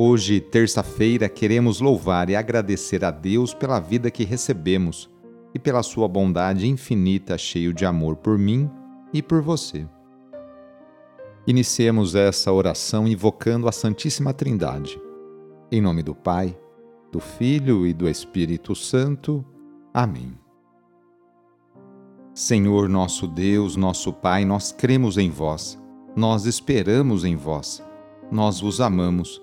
Hoje, terça-feira, queremos louvar e agradecer a Deus pela vida que recebemos e pela sua bondade infinita, cheio de amor por mim e por você. Iniciemos essa oração invocando a Santíssima Trindade. Em nome do Pai, do Filho e do Espírito Santo. Amém. Senhor nosso Deus, nosso Pai, nós cremos em vós, nós esperamos em vós, nós vos amamos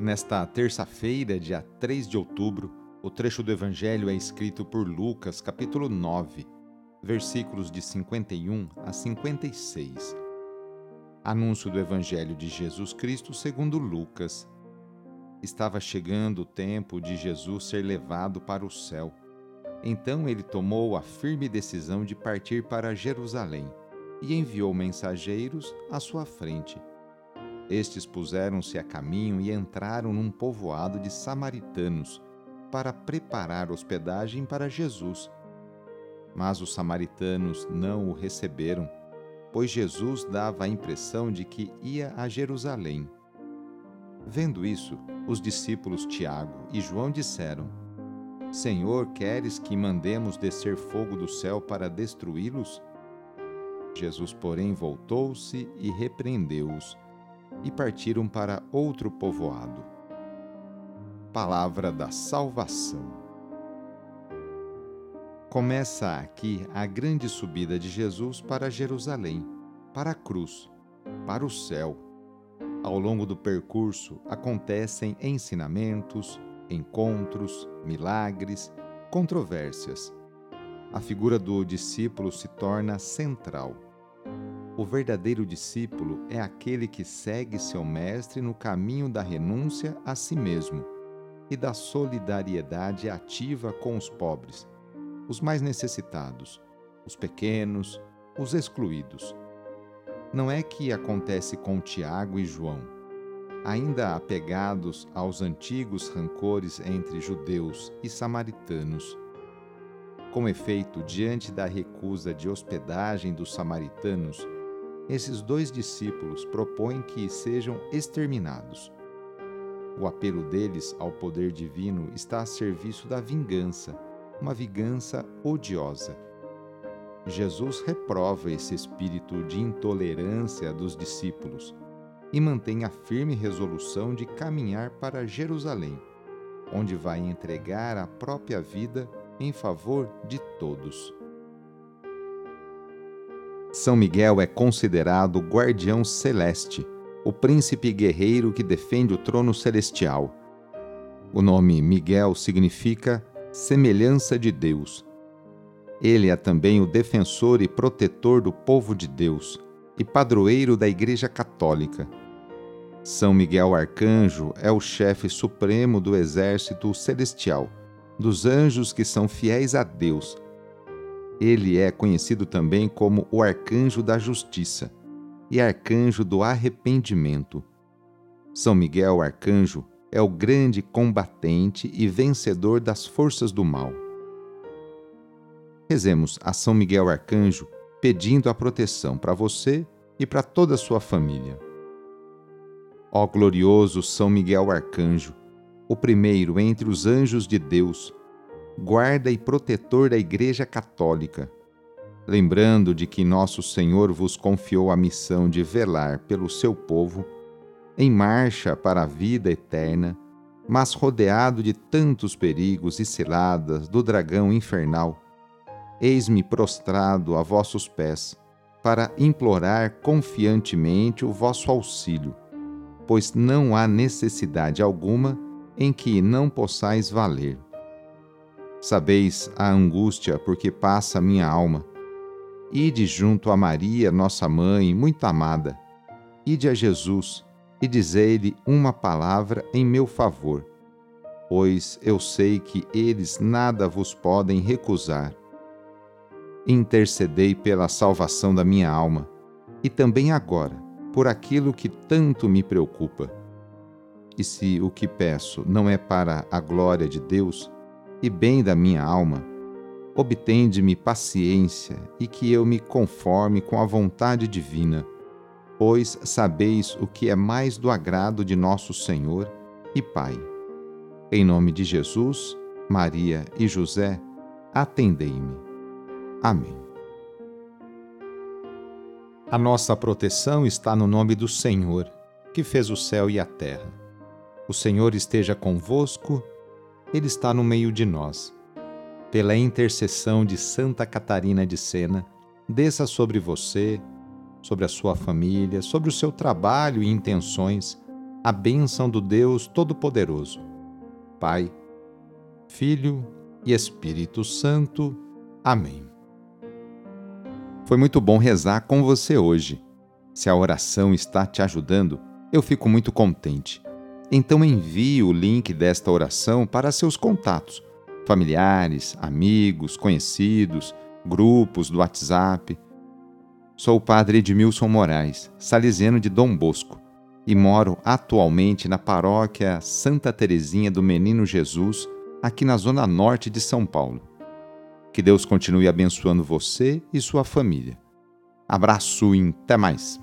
Nesta terça-feira, dia 3 de outubro, o trecho do Evangelho é escrito por Lucas, capítulo 9, versículos de 51 a 56. Anúncio do Evangelho de Jesus Cristo segundo Lucas. Estava chegando o tempo de Jesus ser levado para o céu. Então ele tomou a firme decisão de partir para Jerusalém e enviou mensageiros à sua frente estes puseram-se a caminho e entraram num povoado de samaritanos para preparar hospedagem para Jesus. Mas os samaritanos não o receberam, pois Jesus dava a impressão de que ia a Jerusalém. Vendo isso, os discípulos Tiago e João disseram: Senhor, queres que mandemos descer fogo do céu para destruí-los? Jesus, porém, voltou-se e repreendeu-os e partiram para outro povoado. Palavra da Salvação. Começa aqui a grande subida de Jesus para Jerusalém, para a cruz, para o céu. Ao longo do percurso acontecem ensinamentos, encontros, milagres, controvérsias. A figura do discípulo se torna central. O verdadeiro discípulo é aquele que segue seu mestre no caminho da renúncia a si mesmo e da solidariedade ativa com os pobres, os mais necessitados, os pequenos, os excluídos. Não é que acontece com Tiago e João, ainda apegados aos antigos rancores entre judeus e samaritanos. Com efeito, diante da recusa de hospedagem dos samaritanos, esses dois discípulos propõem que sejam exterminados. O apelo deles ao poder divino está a serviço da vingança, uma vingança odiosa. Jesus reprova esse espírito de intolerância dos discípulos e mantém a firme resolução de caminhar para Jerusalém, onde vai entregar a própria vida em favor de todos. São Miguel é considerado o guardião celeste, o príncipe guerreiro que defende o trono celestial. O nome Miguel significa semelhança de Deus. Ele é também o defensor e protetor do povo de Deus e padroeiro da Igreja Católica. São Miguel Arcanjo é o chefe supremo do exército celestial, dos anjos que são fiéis a Deus ele é conhecido também como o arcanjo da justiça e arcanjo do arrependimento. São Miguel Arcanjo é o grande combatente e vencedor das forças do mal. Rezemos a São Miguel Arcanjo pedindo a proteção para você e para toda a sua família. Ó glorioso São Miguel Arcanjo, o primeiro entre os anjos de Deus, guarda e protetor da Igreja Católica, lembrando de que nosso Senhor vos confiou a missão de velar pelo seu povo, em marcha para a vida eterna, mas rodeado de tantos perigos e ciladas do dragão infernal, eis-me prostrado a vossos pés, para implorar confiantemente o vosso auxílio, pois não há necessidade alguma em que não possais valer. Sabeis a angústia por que passa minha alma. Ide junto a Maria, nossa mãe, muito amada. Ide a Jesus e dizei-lhe uma palavra em meu favor. pois eu sei que eles nada vos podem recusar. Intercedei pela salvação da minha alma, e também agora, por aquilo que tanto me preocupa. E se o que peço não é para a glória de Deus e bem da minha alma, obtende-me paciência e que eu me conforme com a vontade divina, pois sabeis o que é mais do agrado de nosso Senhor e Pai. Em nome de Jesus, Maria e José, atendei-me. Amém. A nossa proteção está no nome do Senhor, que fez o céu e a terra. O Senhor esteja convosco, Ele está no meio de nós. Pela intercessão de Santa Catarina de Sena, desça sobre você, sobre a sua família, sobre o seu trabalho e intenções, a bênção do Deus Todo-Poderoso Pai, Filho e Espírito Santo. Amém. Foi muito bom rezar com você hoje. Se a oração está te ajudando, eu fico muito contente. Então envie o link desta oração para seus contatos, familiares, amigos, conhecidos, grupos do WhatsApp. Sou o padre Edmilson Moraes, salesiano de Dom Bosco e moro atualmente na paróquia Santa Terezinha do Menino Jesus, aqui na zona norte de São Paulo. Que Deus continue abençoando você e sua família. Abraço e até mais.